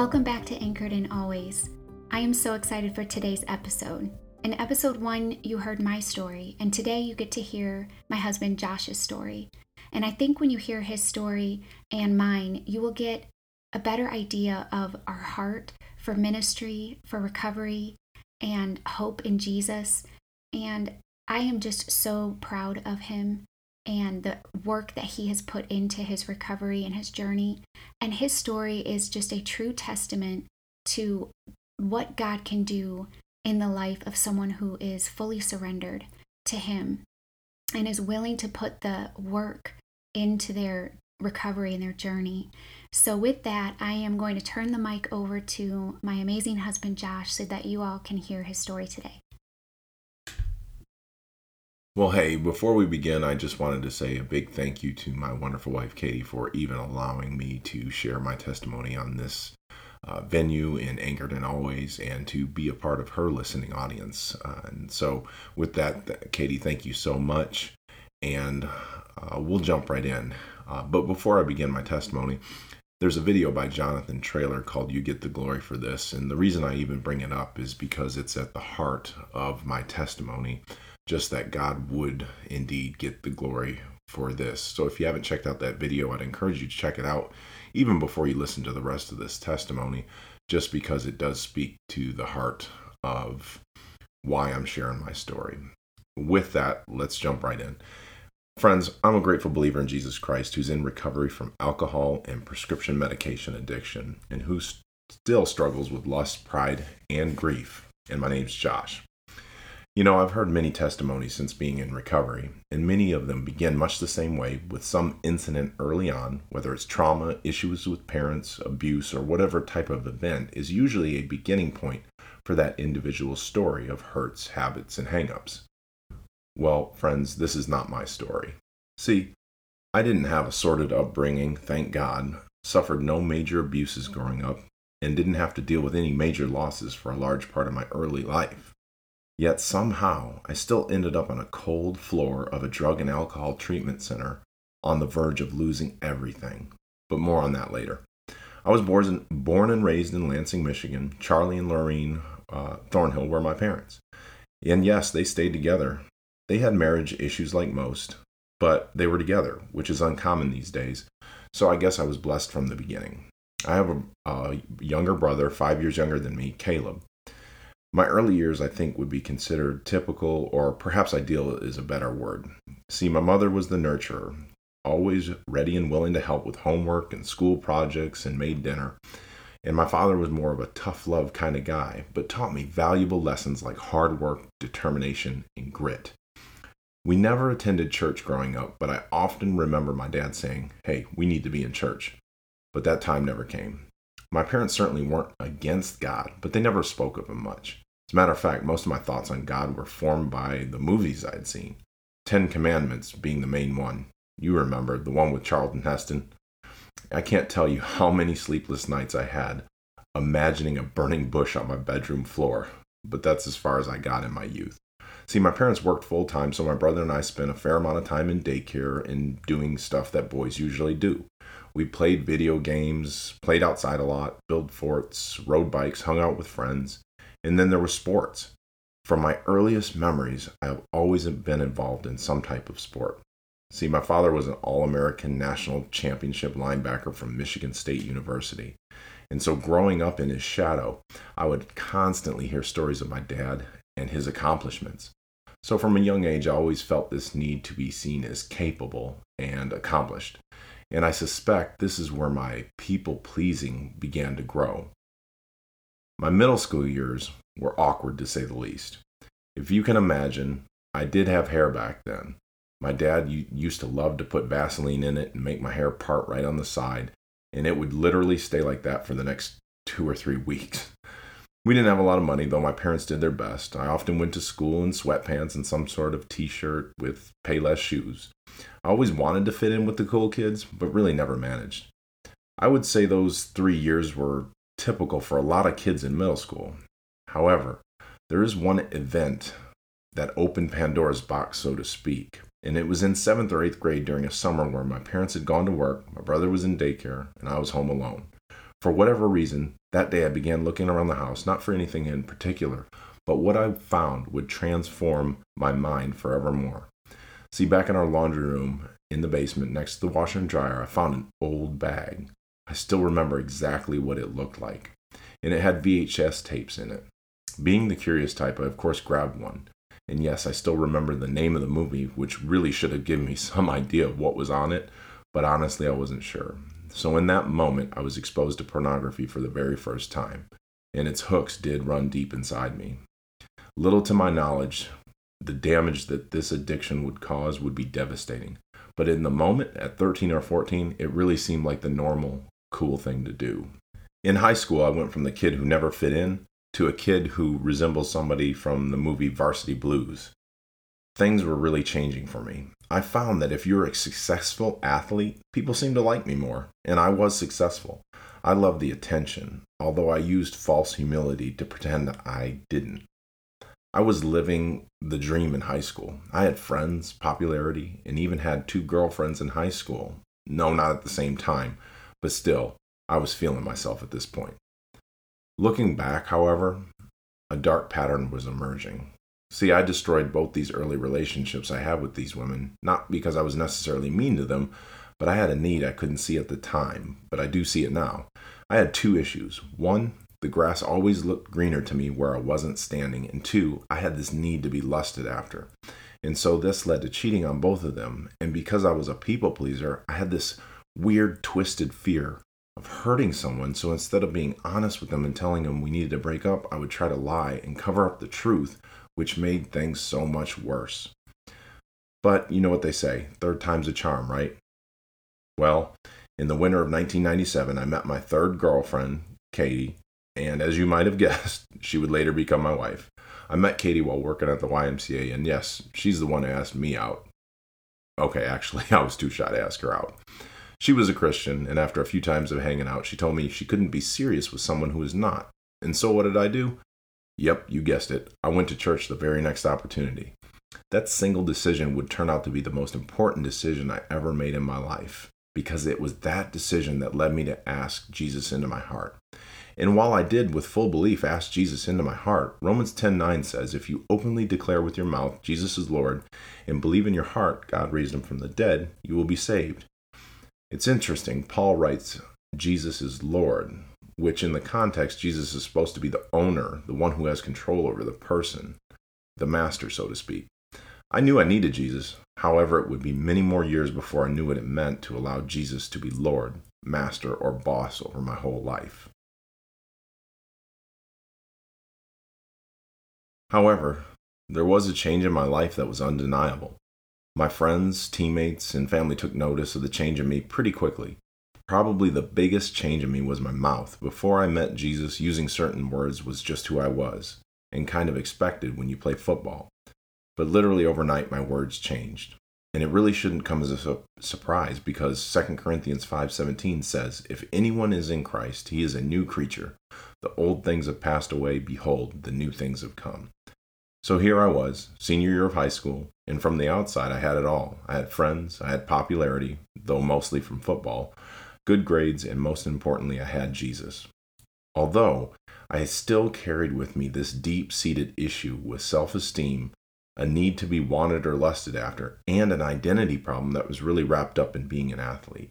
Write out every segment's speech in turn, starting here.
Welcome back to Anchored in Always. I am so excited for today's episode. In episode one, you heard my story, and today you get to hear my husband Josh's story. And I think when you hear his story and mine, you will get a better idea of our heart for ministry, for recovery, and hope in Jesus. And I am just so proud of him and the work that he has put into his recovery and his journey. And his story is just a true testament to what God can do in the life of someone who is fully surrendered to him and is willing to put the work into their recovery and their journey. So, with that, I am going to turn the mic over to my amazing husband, Josh, so that you all can hear his story today. Well, hey, before we begin, I just wanted to say a big thank you to my wonderful wife, Katie, for even allowing me to share my testimony on this uh, venue in Anchored in Always and to be a part of her listening audience. Uh, and so, with that, Katie, thank you so much. And uh, we'll jump right in. Uh, but before I begin my testimony, there's a video by Jonathan Traylor called You Get the Glory for This. And the reason I even bring it up is because it's at the heart of my testimony just that God would indeed get the glory for this. So if you haven't checked out that video, I'd encourage you to check it out even before you listen to the rest of this testimony, just because it does speak to the heart of why I'm sharing my story. With that, let's jump right in. Friends, I'm a grateful believer in Jesus Christ who's in recovery from alcohol and prescription medication addiction and who still struggles with lust, pride, and grief. And my name's Josh. You know, I've heard many testimonies since being in recovery, and many of them begin much the same way with some incident early on, whether it's trauma, issues with parents, abuse, or whatever type of event, is usually a beginning point for that individual's story of hurts, habits, and hangups. Well, friends, this is not my story. See, I didn't have a sordid upbringing, thank God, suffered no major abuses growing up, and didn't have to deal with any major losses for a large part of my early life. Yet somehow I still ended up on a cold floor of a drug and alcohol treatment center on the verge of losing everything. But more on that later. I was born, and raised in Lansing, Michigan. Charlie and Lorraine uh, Thornhill were my parents. And yes, they stayed together. They had marriage issues like most, but they were together, which is uncommon these days. So I guess I was blessed from the beginning. I have a, a younger brother, five years younger than me, Caleb. My early years, I think, would be considered typical, or perhaps ideal is a better word. See, my mother was the nurturer, always ready and willing to help with homework and school projects and made dinner. And my father was more of a tough love kind of guy, but taught me valuable lessons like hard work, determination, and grit. We never attended church growing up, but I often remember my dad saying, Hey, we need to be in church. But that time never came. My parents certainly weren't against God, but they never spoke of him much. As a matter of fact, most of my thoughts on God were formed by the movies I'd seen. Ten Commandments being the main one. You remember, the one with Charlton Heston. I can't tell you how many sleepless nights I had imagining a burning bush on my bedroom floor, but that's as far as I got in my youth. See, my parents worked full time, so my brother and I spent a fair amount of time in daycare and doing stuff that boys usually do. We played video games, played outside a lot, built forts, rode bikes, hung out with friends, and then there was sports. From my earliest memories, I have always been involved in some type of sport. See, my father was an All American National Championship linebacker from Michigan State University. And so, growing up in his shadow, I would constantly hear stories of my dad and his accomplishments. So, from a young age, I always felt this need to be seen as capable and accomplished. And I suspect this is where my people pleasing began to grow. My middle school years were awkward to say the least. If you can imagine, I did have hair back then. My dad used to love to put Vaseline in it and make my hair part right on the side, and it would literally stay like that for the next two or three weeks. We didn't have a lot of money, though my parents did their best. I often went to school in sweatpants and some sort of t shirt with Payless shoes. I always wanted to fit in with the cool kids, but really never managed. I would say those three years were typical for a lot of kids in middle school. However, there is one event that opened Pandora's box, so to speak. And it was in seventh or eighth grade during a summer where my parents had gone to work, my brother was in daycare, and I was home alone. For whatever reason, that day I began looking around the house, not for anything in particular, but what I found would transform my mind forevermore. See, back in our laundry room in the basement next to the washer and dryer, I found an old bag. I still remember exactly what it looked like, and it had VHS tapes in it. Being the curious type, I of course grabbed one. And yes, I still remember the name of the movie, which really should have given me some idea of what was on it, but honestly, I wasn't sure. So in that moment, I was exposed to pornography for the very first time, and its hooks did run deep inside me. Little to my knowledge, the damage that this addiction would cause would be devastating. But in the moment, at 13 or 14, it really seemed like the normal, cool thing to do. In high school, I went from the kid who never fit in to a kid who resembles somebody from the movie Varsity Blues. Things were really changing for me. I found that if you're a successful athlete, people seem to like me more, and I was successful. I loved the attention, although I used false humility to pretend I didn't. I was living the dream in high school. I had friends, popularity, and even had two girlfriends in high school. No, not at the same time, but still, I was feeling myself at this point. Looking back, however, a dark pattern was emerging. See, I destroyed both these early relationships I had with these women, not because I was necessarily mean to them, but I had a need I couldn't see at the time, but I do see it now. I had two issues. One, the grass always looked greener to me where I wasn't standing, and two, I had this need to be lusted after. And so this led to cheating on both of them. And because I was a people pleaser, I had this weird, twisted fear of hurting someone. So instead of being honest with them and telling them we needed to break up, I would try to lie and cover up the truth, which made things so much worse. But you know what they say third time's a charm, right? Well, in the winter of 1997, I met my third girlfriend, Katie, and as you might have guessed, she would later become my wife. I met Katie while working at the YMCA, and yes, she's the one who asked me out. Okay, actually, I was too shy to ask her out. She was a Christian, and after a few times of hanging out, she told me she couldn't be serious with someone who was not. And so what did I do? Yep, you guessed it. I went to church the very next opportunity. That single decision would turn out to be the most important decision I ever made in my life because it was that decision that led me to ask Jesus into my heart. And while I did with full belief ask Jesus into my heart, Romans 10:9 says, "If you openly declare with your mouth Jesus is Lord and believe in your heart God raised him from the dead, you will be saved." It's interesting. Paul writes, Jesus is Lord, which in the context, Jesus is supposed to be the owner, the one who has control over the person, the master, so to speak. I knew I needed Jesus. However, it would be many more years before I knew what it meant to allow Jesus to be Lord, master, or boss over my whole life. However, there was a change in my life that was undeniable. My friends, teammates, and family took notice of the change in me pretty quickly. Probably the biggest change in me was my mouth. Before I met Jesus, using certain words was just who I was, and kind of expected when you play football. But literally overnight, my words changed. And it really shouldn't come as a su- surprise because 2 Corinthians 5:17 says, "If anyone is in Christ, he is a new creature. The old things have passed away; behold, the new things have come." So here I was, senior year of high school, and from the outside, I had it all. I had friends, I had popularity, though mostly from football, good grades, and most importantly, I had Jesus. Although I still carried with me this deep seated issue with self esteem, a need to be wanted or lusted after, and an identity problem that was really wrapped up in being an athlete.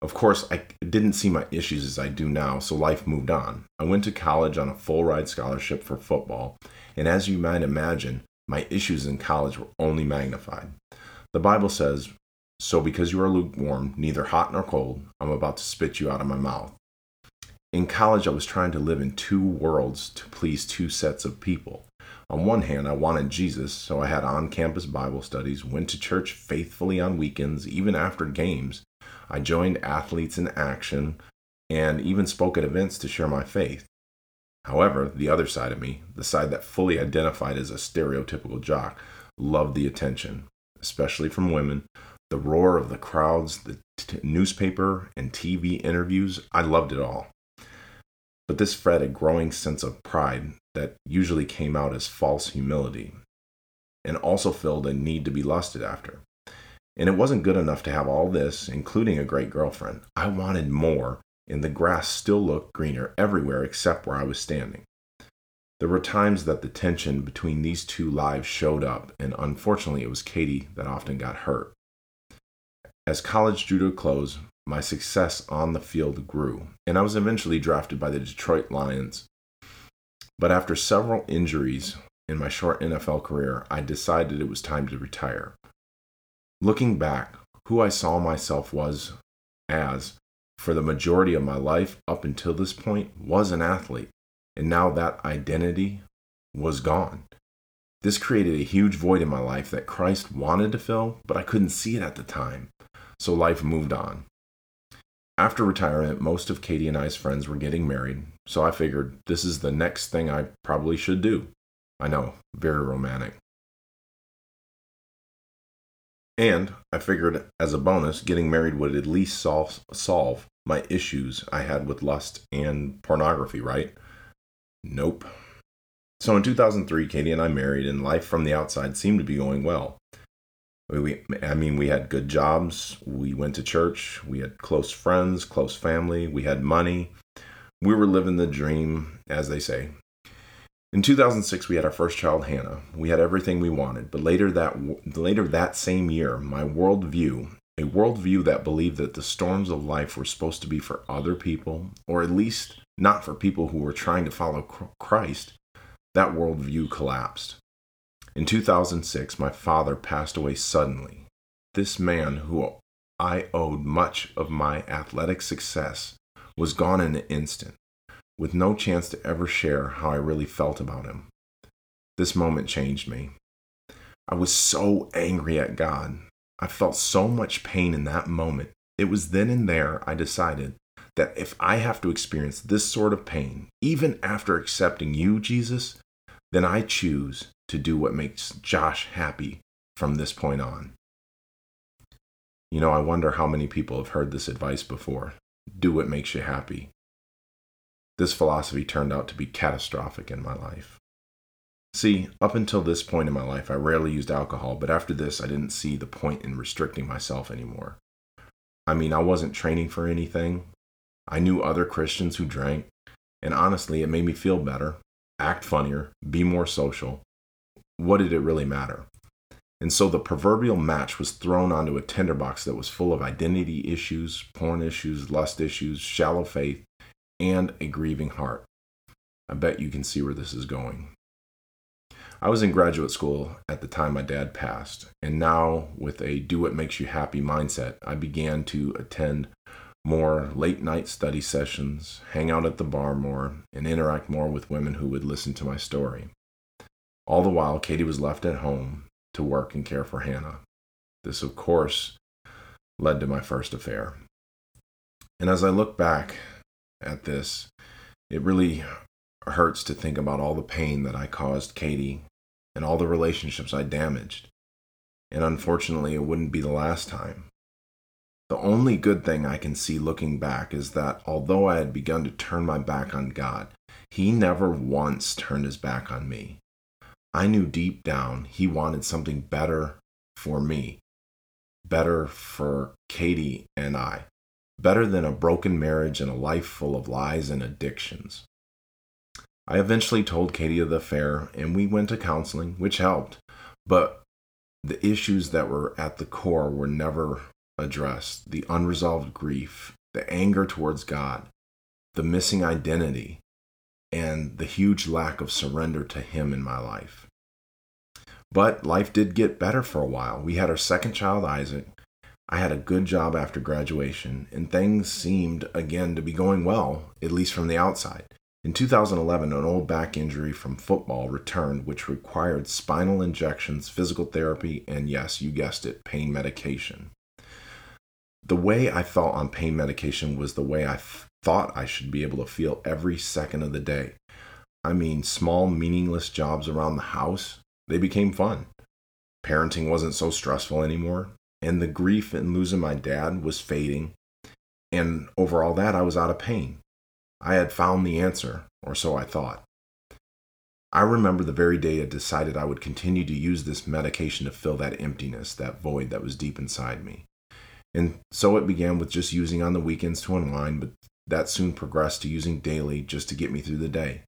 Of course, I didn't see my issues as I do now, so life moved on. I went to college on a full ride scholarship for football, and as you might imagine, my issues in college were only magnified. The Bible says, So because you are lukewarm, neither hot nor cold, I'm about to spit you out of my mouth. In college, I was trying to live in two worlds to please two sets of people. On one hand, I wanted Jesus, so I had on campus Bible studies, went to church faithfully on weekends, even after games. I joined Athletes in Action, and even spoke at events to share my faith. However, the other side of me, the side that fully identified as a stereotypical jock, loved the attention, especially from women, the roar of the crowds, the t- newspaper and TV interviews. I loved it all. But this fed a growing sense of pride that usually came out as false humility and also filled a need to be lusted after. And it wasn't good enough to have all this, including a great girlfriend. I wanted more, and the grass still looked greener everywhere except where I was standing. There were times that the tension between these two lives showed up, and unfortunately, it was Katie that often got hurt. As college drew to a close, my success on the field grew, and I was eventually drafted by the Detroit Lions. But after several injuries in my short NFL career, I decided it was time to retire. Looking back, who I saw myself was as for the majority of my life up until this point was an athlete, and now that identity was gone. This created a huge void in my life that Christ wanted to fill, but I couldn't see it at the time. So life moved on. After retirement, most of Katie and I's friends were getting married, so I figured this is the next thing I probably should do. I know, very romantic. And I figured as a bonus, getting married would at least solve, solve my issues I had with lust and pornography, right? Nope. So in 2003, Katie and I married, and life from the outside seemed to be going well. We, I mean, we had good jobs. We went to church. We had close friends, close family. We had money. We were living the dream, as they say. In 2006, we had our first child, Hannah. We had everything we wanted, but later that later that same year, my worldview, a worldview that believed that the storms of life were supposed to be for other people, or at least not for people who were trying to follow Christ, that worldview collapsed. In 2006, my father passed away suddenly. This man, who I owed much of my athletic success, was gone in an instant, with no chance to ever share how I really felt about him. This moment changed me. I was so angry at God. I felt so much pain in that moment. It was then and there I decided that if I have to experience this sort of pain, even after accepting you, Jesus, then I choose to do what makes Josh happy from this point on. You know, I wonder how many people have heard this advice before do what makes you happy. This philosophy turned out to be catastrophic in my life. See, up until this point in my life, I rarely used alcohol, but after this, I didn't see the point in restricting myself anymore. I mean, I wasn't training for anything. I knew other Christians who drank, and honestly, it made me feel better, act funnier, be more social, what did it really matter? And so the proverbial match was thrown onto a tinderbox that was full of identity issues, porn issues, lust issues, shallow faith, and a grieving heart. I bet you can see where this is going. I was in graduate school at the time my dad passed, and now, with a do what makes you happy mindset, I began to attend more late night study sessions, hang out at the bar more, and interact more with women who would listen to my story. All the while, Katie was left at home to work and care for Hannah. This, of course, led to my first affair. And as I look back at this, it really hurts to think about all the pain that I caused Katie and all the relationships I damaged. And unfortunately, it wouldn't be the last time. The only good thing I can see looking back is that although I had begun to turn my back on God, He never once turned His back on me. I knew deep down he wanted something better for me, better for Katie and I, better than a broken marriage and a life full of lies and addictions. I eventually told Katie of the affair and we went to counseling, which helped, but the issues that were at the core were never addressed the unresolved grief, the anger towards God, the missing identity, and the huge lack of surrender to Him in my life. But life did get better for a while. We had our second child, Isaac. I had a good job after graduation, and things seemed again to be going well, at least from the outside. In 2011, an old back injury from football returned, which required spinal injections, physical therapy, and yes, you guessed it, pain medication. The way I felt on pain medication was the way I f- thought I should be able to feel every second of the day. I mean, small, meaningless jobs around the house, they became fun. Parenting wasn't so stressful anymore, and the grief in losing my dad was fading. And over all that, I was out of pain. I had found the answer, or so I thought. I remember the very day I decided I would continue to use this medication to fill that emptiness, that void that was deep inside me. And so it began with just using on the weekends to unwind, but that soon progressed to using daily just to get me through the day.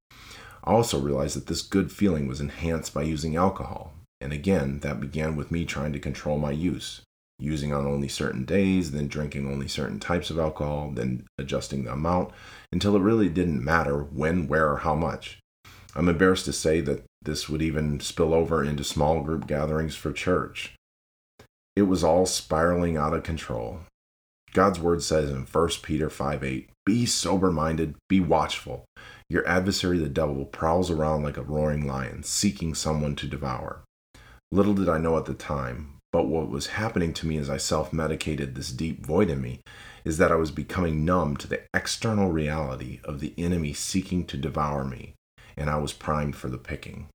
I also realized that this good feeling was enhanced by using alcohol. And again, that began with me trying to control my use, using on only certain days, then drinking only certain types of alcohol, then adjusting the amount until it really didn't matter when, where, or how much. I'm embarrassed to say that this would even spill over into small group gatherings for church. It was all spiraling out of control. God's word says in 1 Peter 5 8, Be sober minded, be watchful. Your adversary, the devil, prowls around like a roaring lion, seeking someone to devour. Little did I know at the time, but what was happening to me as I self medicated this deep void in me is that I was becoming numb to the external reality of the enemy seeking to devour me, and I was primed for the picking.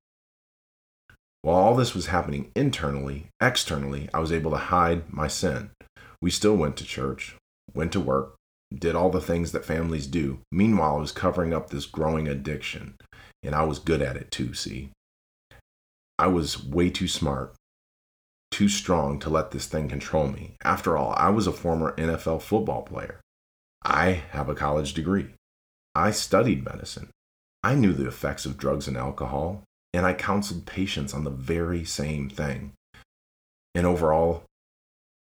While all this was happening internally, externally, I was able to hide my sin. We still went to church, went to work, did all the things that families do. Meanwhile, I was covering up this growing addiction, and I was good at it too, see? I was way too smart, too strong to let this thing control me. After all, I was a former NFL football player. I have a college degree. I studied medicine. I knew the effects of drugs and alcohol, and I counseled patients on the very same thing. And overall,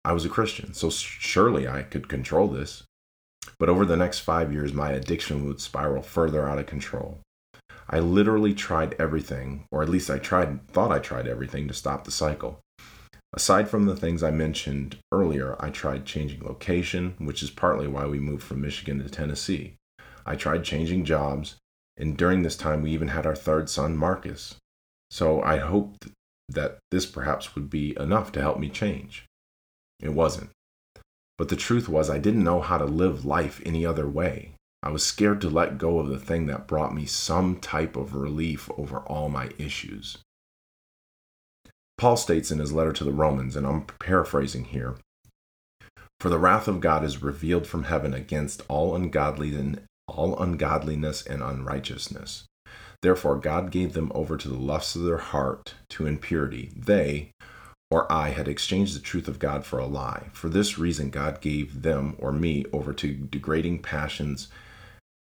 I was a Christian, so surely I could control this. But over the next five years, my addiction would spiral further out of control. I literally tried everything, or at least I tried, thought I tried everything to stop the cycle. Aside from the things I mentioned earlier, I tried changing location, which is partly why we moved from Michigan to Tennessee. I tried changing jobs, and during this time, we even had our third son, Marcus. So I hoped that this perhaps would be enough to help me change. It wasn't. But the truth was, I didn't know how to live life any other way. I was scared to let go of the thing that brought me some type of relief over all my issues. Paul states in his letter to the Romans, and I'm paraphrasing here For the wrath of God is revealed from heaven against all ungodliness, all ungodliness and unrighteousness. Therefore, God gave them over to the lusts of their heart to impurity. They, or I, had exchanged the truth of God for a lie. For this reason, God gave them, or me, over to degrading passions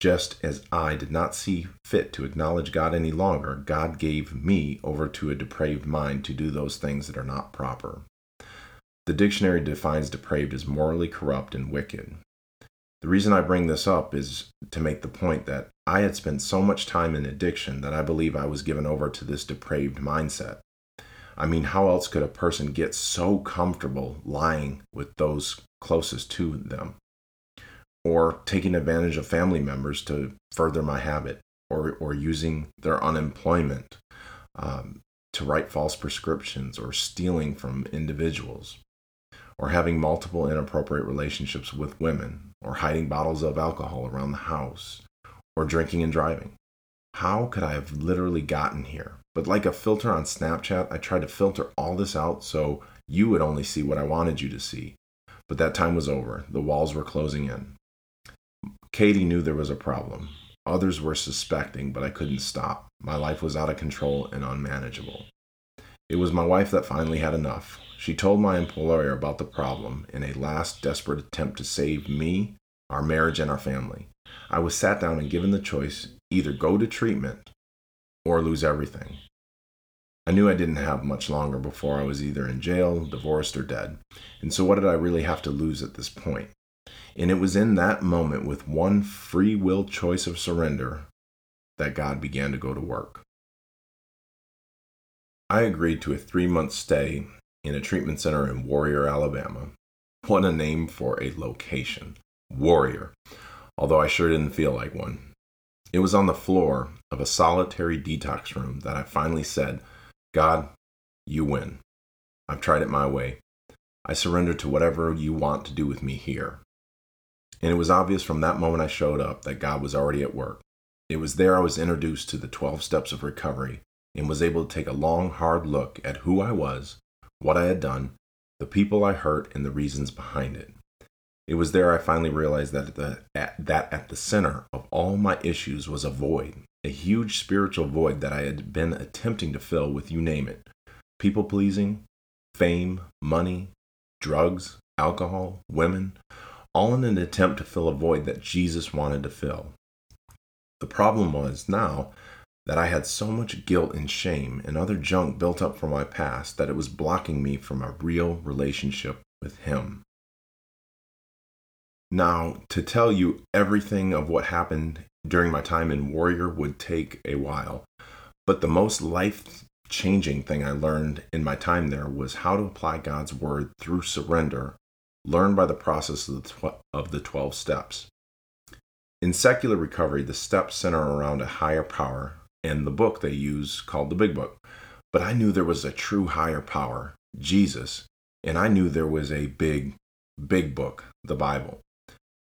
just as I did not see fit to acknowledge God any longer, God gave me over to a depraved mind to do those things that are not proper. The dictionary defines depraved as morally corrupt and wicked. The reason I bring this up is to make the point that I had spent so much time in addiction that I believe I was given over to this depraved mindset. I mean, how else could a person get so comfortable lying with those closest to them? or taking advantage of family members to further my habit, or, or using their unemployment um, to write false prescriptions, or stealing from individuals, or having multiple inappropriate relationships with women, or hiding bottles of alcohol around the house, or drinking and driving. How could I have literally gotten here? But like a filter on Snapchat, I tried to filter all this out so you would only see what I wanted you to see. But that time was over. The walls were closing in. Katie knew there was a problem. Others were suspecting, but I couldn't stop. My life was out of control and unmanageable. It was my wife that finally had enough. She told my employer about the problem in a last desperate attempt to save me, our marriage, and our family. I was sat down and given the choice either go to treatment or lose everything. I knew I didn't have much longer before I was either in jail, divorced, or dead. And so, what did I really have to lose at this point? And it was in that moment, with one free will choice of surrender, that God began to go to work. I agreed to a three month stay in a treatment center in Warrior, Alabama. What a name for a location. Warrior. Although I sure didn't feel like one. It was on the floor of a solitary detox room that I finally said, God, you win. I've tried it my way. I surrender to whatever you want to do with me here. And it was obvious from that moment I showed up that God was already at work. It was there I was introduced to the 12 steps of recovery and was able to take a long, hard look at who I was, what I had done, the people I hurt, and the reasons behind it. It was there I finally realized that, the, at, that at the center of all my issues was a void, a huge spiritual void that I had been attempting to fill with you name it people pleasing, fame, money, drugs, alcohol, women, all in an attempt to fill a void that Jesus wanted to fill. The problem was now that I had so much guilt and shame and other junk built up from my past that it was blocking me from a real relationship with Him. Now, to tell you everything of what happened during my time in Warrior would take a while, but the most life changing thing I learned in my time there was how to apply God's Word through surrender, learned by the process of the, tw- of the 12 steps. In secular recovery, the steps center around a higher power and the book they use called the Big Book. But I knew there was a true higher power, Jesus, and I knew there was a big, big book, the Bible.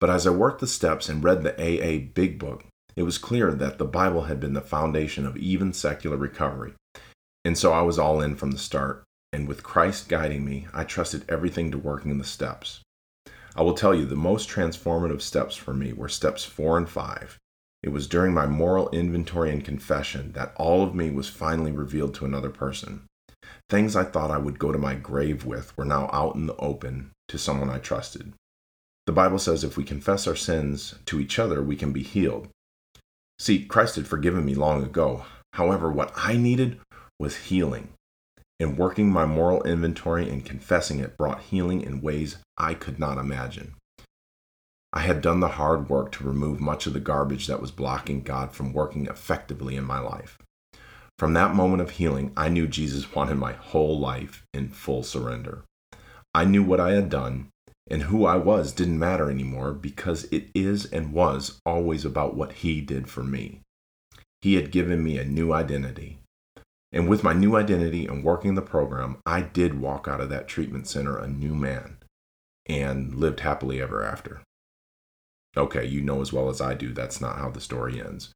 But as I worked the steps and read the AA Big Book, it was clear that the Bible had been the foundation of even secular recovery. And so I was all in from the start, and with Christ guiding me, I trusted everything to working the steps. I will tell you, the most transformative steps for me were steps four and five. It was during my moral inventory and confession that all of me was finally revealed to another person. Things I thought I would go to my grave with were now out in the open to someone I trusted. The Bible says if we confess our sins to each other, we can be healed. See, Christ had forgiven me long ago. However, what I needed was healing. And working my moral inventory and confessing it brought healing in ways I could not imagine. I had done the hard work to remove much of the garbage that was blocking God from working effectively in my life. From that moment of healing, I knew Jesus wanted my whole life in full surrender. I knew what I had done, and who I was didn't matter anymore because it is and was always about what He did for me. He had given me a new identity. And with my new identity and working the program, I did walk out of that treatment center a new man and lived happily ever after. Okay, you know as well as I do that's not how the story ends.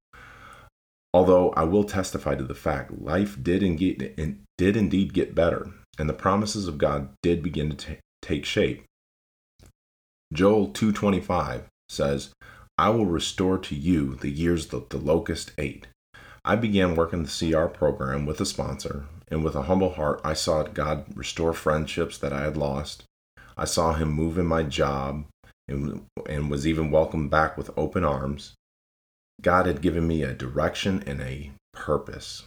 Although I will testify to the fact life did indeed, did indeed get better, and the promises of God did begin to t- take shape Joel 2:25 says, "I will restore to you the years that the locust ate." I began working the CR program with a sponsor, and with a humble heart, I saw God restore friendships that I had lost. I saw Him move in my job and, and was even welcomed back with open arms. God had given me a direction and a purpose.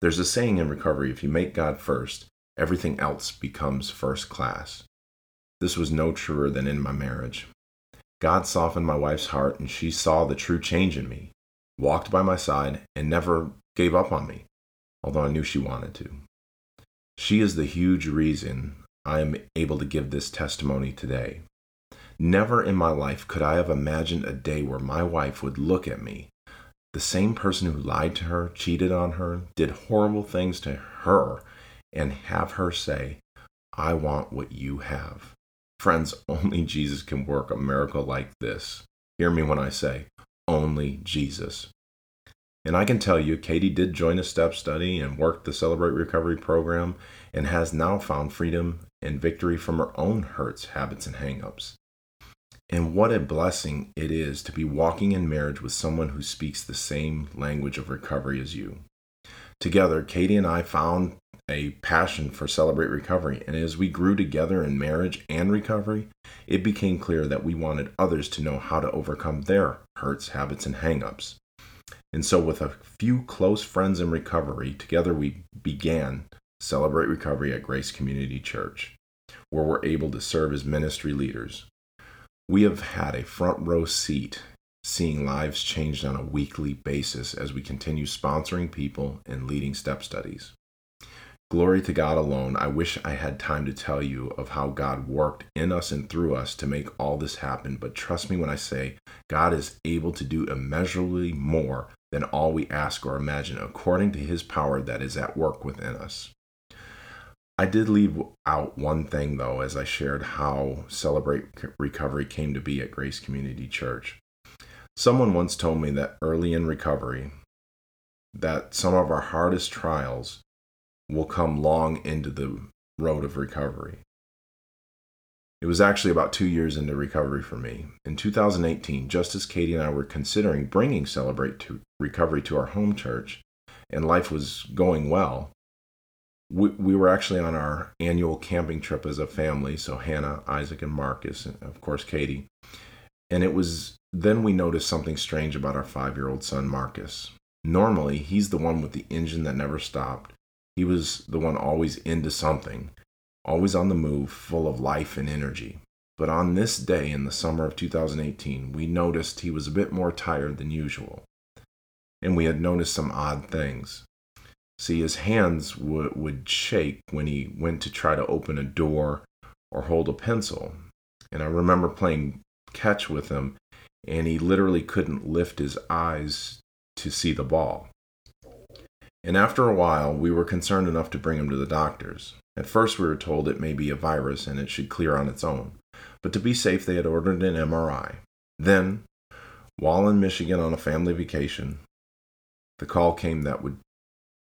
There's a saying in recovery if you make God first, everything else becomes first class. This was no truer than in my marriage. God softened my wife's heart, and she saw the true change in me, walked by my side, and never gave up on me, although I knew she wanted to. She is the huge reason I am able to give this testimony today. Never in my life could I have imagined a day where my wife would look at me, the same person who lied to her, cheated on her, did horrible things to her, and have her say, I want what you have. Friends, only Jesus can work a miracle like this. Hear me when I say, only Jesus. And I can tell you, Katie did join a step study and worked the Celebrate Recovery program and has now found freedom and victory from her own hurts, habits, and hangups. And what a blessing it is to be walking in marriage with someone who speaks the same language of recovery as you. Together, Katie and I found a passion for Celebrate Recovery. And as we grew together in marriage and recovery, it became clear that we wanted others to know how to overcome their hurts, habits, and hangups. And so, with a few close friends in recovery, together we began Celebrate Recovery at Grace Community Church, where we're able to serve as ministry leaders. We have had a front row seat seeing lives changed on a weekly basis as we continue sponsoring people and leading step studies. Glory to God alone. I wish I had time to tell you of how God worked in us and through us to make all this happen, but trust me when I say God is able to do immeasurably more than all we ask or imagine, according to his power that is at work within us. I did leave out one thing, though, as I shared how Celebrate Recovery came to be at Grace Community Church. Someone once told me that early in recovery, that some of our hardest trials will come long into the road of recovery. It was actually about two years into recovery for me. In 2018, just as Katie and I were considering bringing Celebrate to Recovery to our home church, and life was going well, we, we were actually on our annual camping trip as a family. So Hannah, Isaac, and Marcus, and of course Katie. And it was then we noticed something strange about our five year old son, Marcus. Normally, he's the one with the engine that never stopped. He was the one always into something, always on the move, full of life and energy. But on this day in the summer of 2018, we noticed he was a bit more tired than usual. And we had noticed some odd things. See, his hands w- would shake when he went to try to open a door or hold a pencil. And I remember playing catch with him, and he literally couldn't lift his eyes to see the ball. And after a while, we were concerned enough to bring him to the doctors. At first, we were told it may be a virus and it should clear on its own. But to be safe, they had ordered an MRI. Then, while in Michigan on a family vacation, the call came that would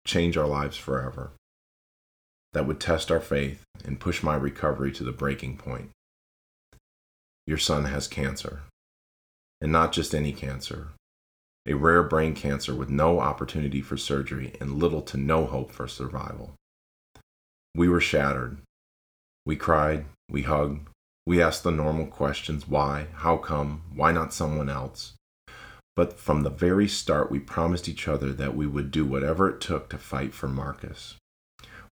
change our lives forever, that would test our faith and push my recovery to the breaking point. Your son has cancer. And not just any cancer, a rare brain cancer with no opportunity for surgery and little to no hope for survival. We were shattered. We cried, we hugged, we asked the normal questions why, how come, why not someone else? But from the very start, we promised each other that we would do whatever it took to fight for Marcus.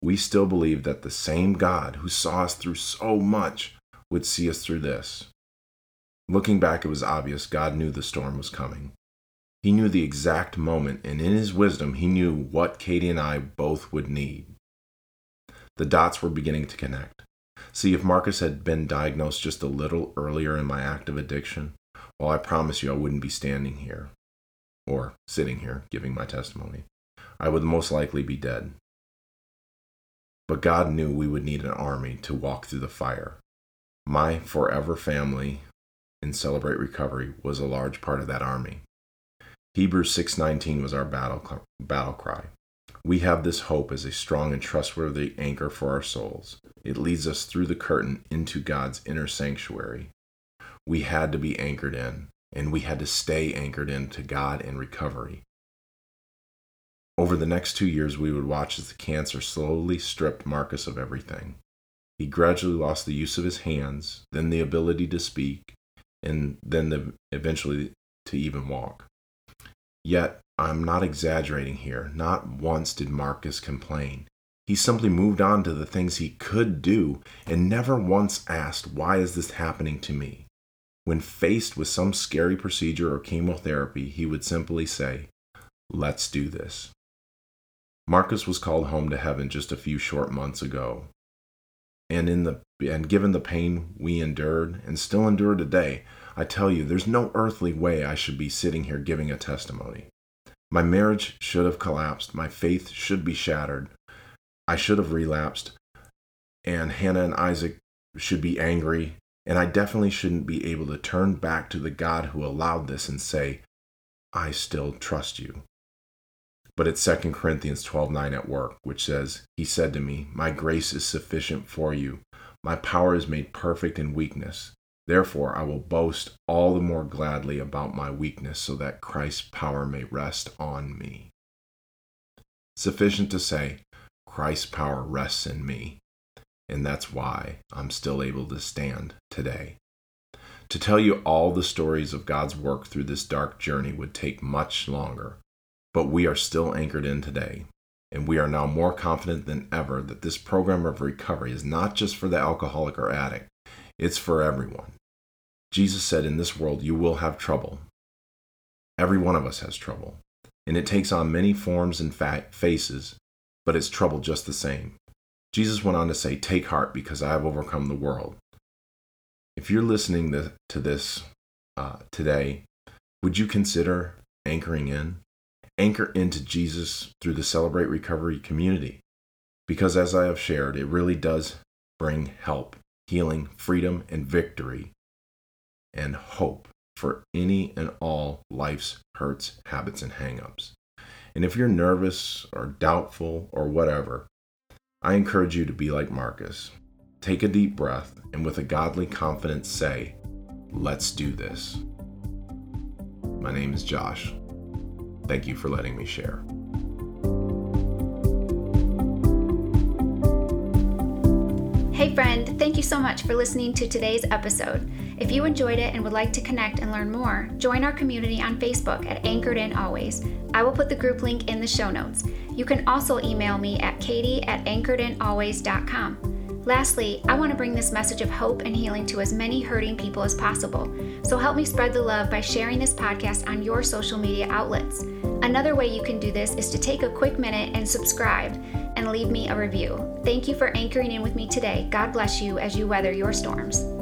We still believed that the same God who saw us through so much would see us through this. Looking back, it was obvious God knew the storm was coming. He knew the exact moment, and in his wisdom, he knew what Katie and I both would need. The dots were beginning to connect. See, if Marcus had been diagnosed just a little earlier in my active addiction, well, I promise you I wouldn't be standing here or sitting here giving my testimony. I would most likely be dead. But God knew we would need an army to walk through the fire. My forever family in Celebrate Recovery was a large part of that army. Hebrews 6:19 was our battle battle cry. We have this hope as a strong and trustworthy anchor for our souls. It leads us through the curtain into God's inner sanctuary. We had to be anchored in, and we had to stay anchored in to God and recovery. Over the next two years, we would watch as the cancer slowly stripped Marcus of everything. He gradually lost the use of his hands, then the ability to speak, and then the, eventually to even walk. Yet, I'm not exaggerating here. Not once did Marcus complain. He simply moved on to the things he could do and never once asked, Why is this happening to me? When faced with some scary procedure or chemotherapy, he would simply say, Let's do this. Marcus was called home to heaven just a few short months ago. And in the and given the pain we endured and still endure today, I tell you, there's no earthly way I should be sitting here giving a testimony. My marriage should have collapsed. My faith should be shattered. I should have relapsed. And Hannah and Isaac should be angry. And I definitely shouldn't be able to turn back to the God who allowed this and say, I still trust you. But it's 2 Corinthians 12 9 at work, which says, He said to me, My grace is sufficient for you. My power is made perfect in weakness. Therefore, I will boast all the more gladly about my weakness, so that Christ's power may rest on me. Sufficient to say, Christ's power rests in me, and that's why I'm still able to stand today. To tell you all the stories of God's work through this dark journey would take much longer, but we are still anchored in today, and we are now more confident than ever that this program of recovery is not just for the alcoholic or addict, it's for everyone. Jesus said, In this world you will have trouble. Every one of us has trouble, and it takes on many forms and faces, but it's trouble just the same. Jesus went on to say, Take heart because I have overcome the world. If you're listening to this uh, today, would you consider anchoring in? Anchor into Jesus through the Celebrate Recovery community. Because as I have shared, it really does bring help, healing, freedom, and victory, and hope for any and all life's hurts, habits, and hangups. And if you're nervous or doubtful or whatever, I encourage you to be like Marcus. Take a deep breath and with a godly confidence say, Let's do this. My name is Josh. Thank you for letting me share. Hey, friend, thank you so much for listening to today's episode. If you enjoyed it and would like to connect and learn more, join our community on Facebook at Anchored In Always. I will put the group link in the show notes. You can also email me at katie at anchoredinalways.com. Lastly, I want to bring this message of hope and healing to as many hurting people as possible. So help me spread the love by sharing this podcast on your social media outlets. Another way you can do this is to take a quick minute and subscribe and leave me a review. Thank you for anchoring in with me today. God bless you as you weather your storms.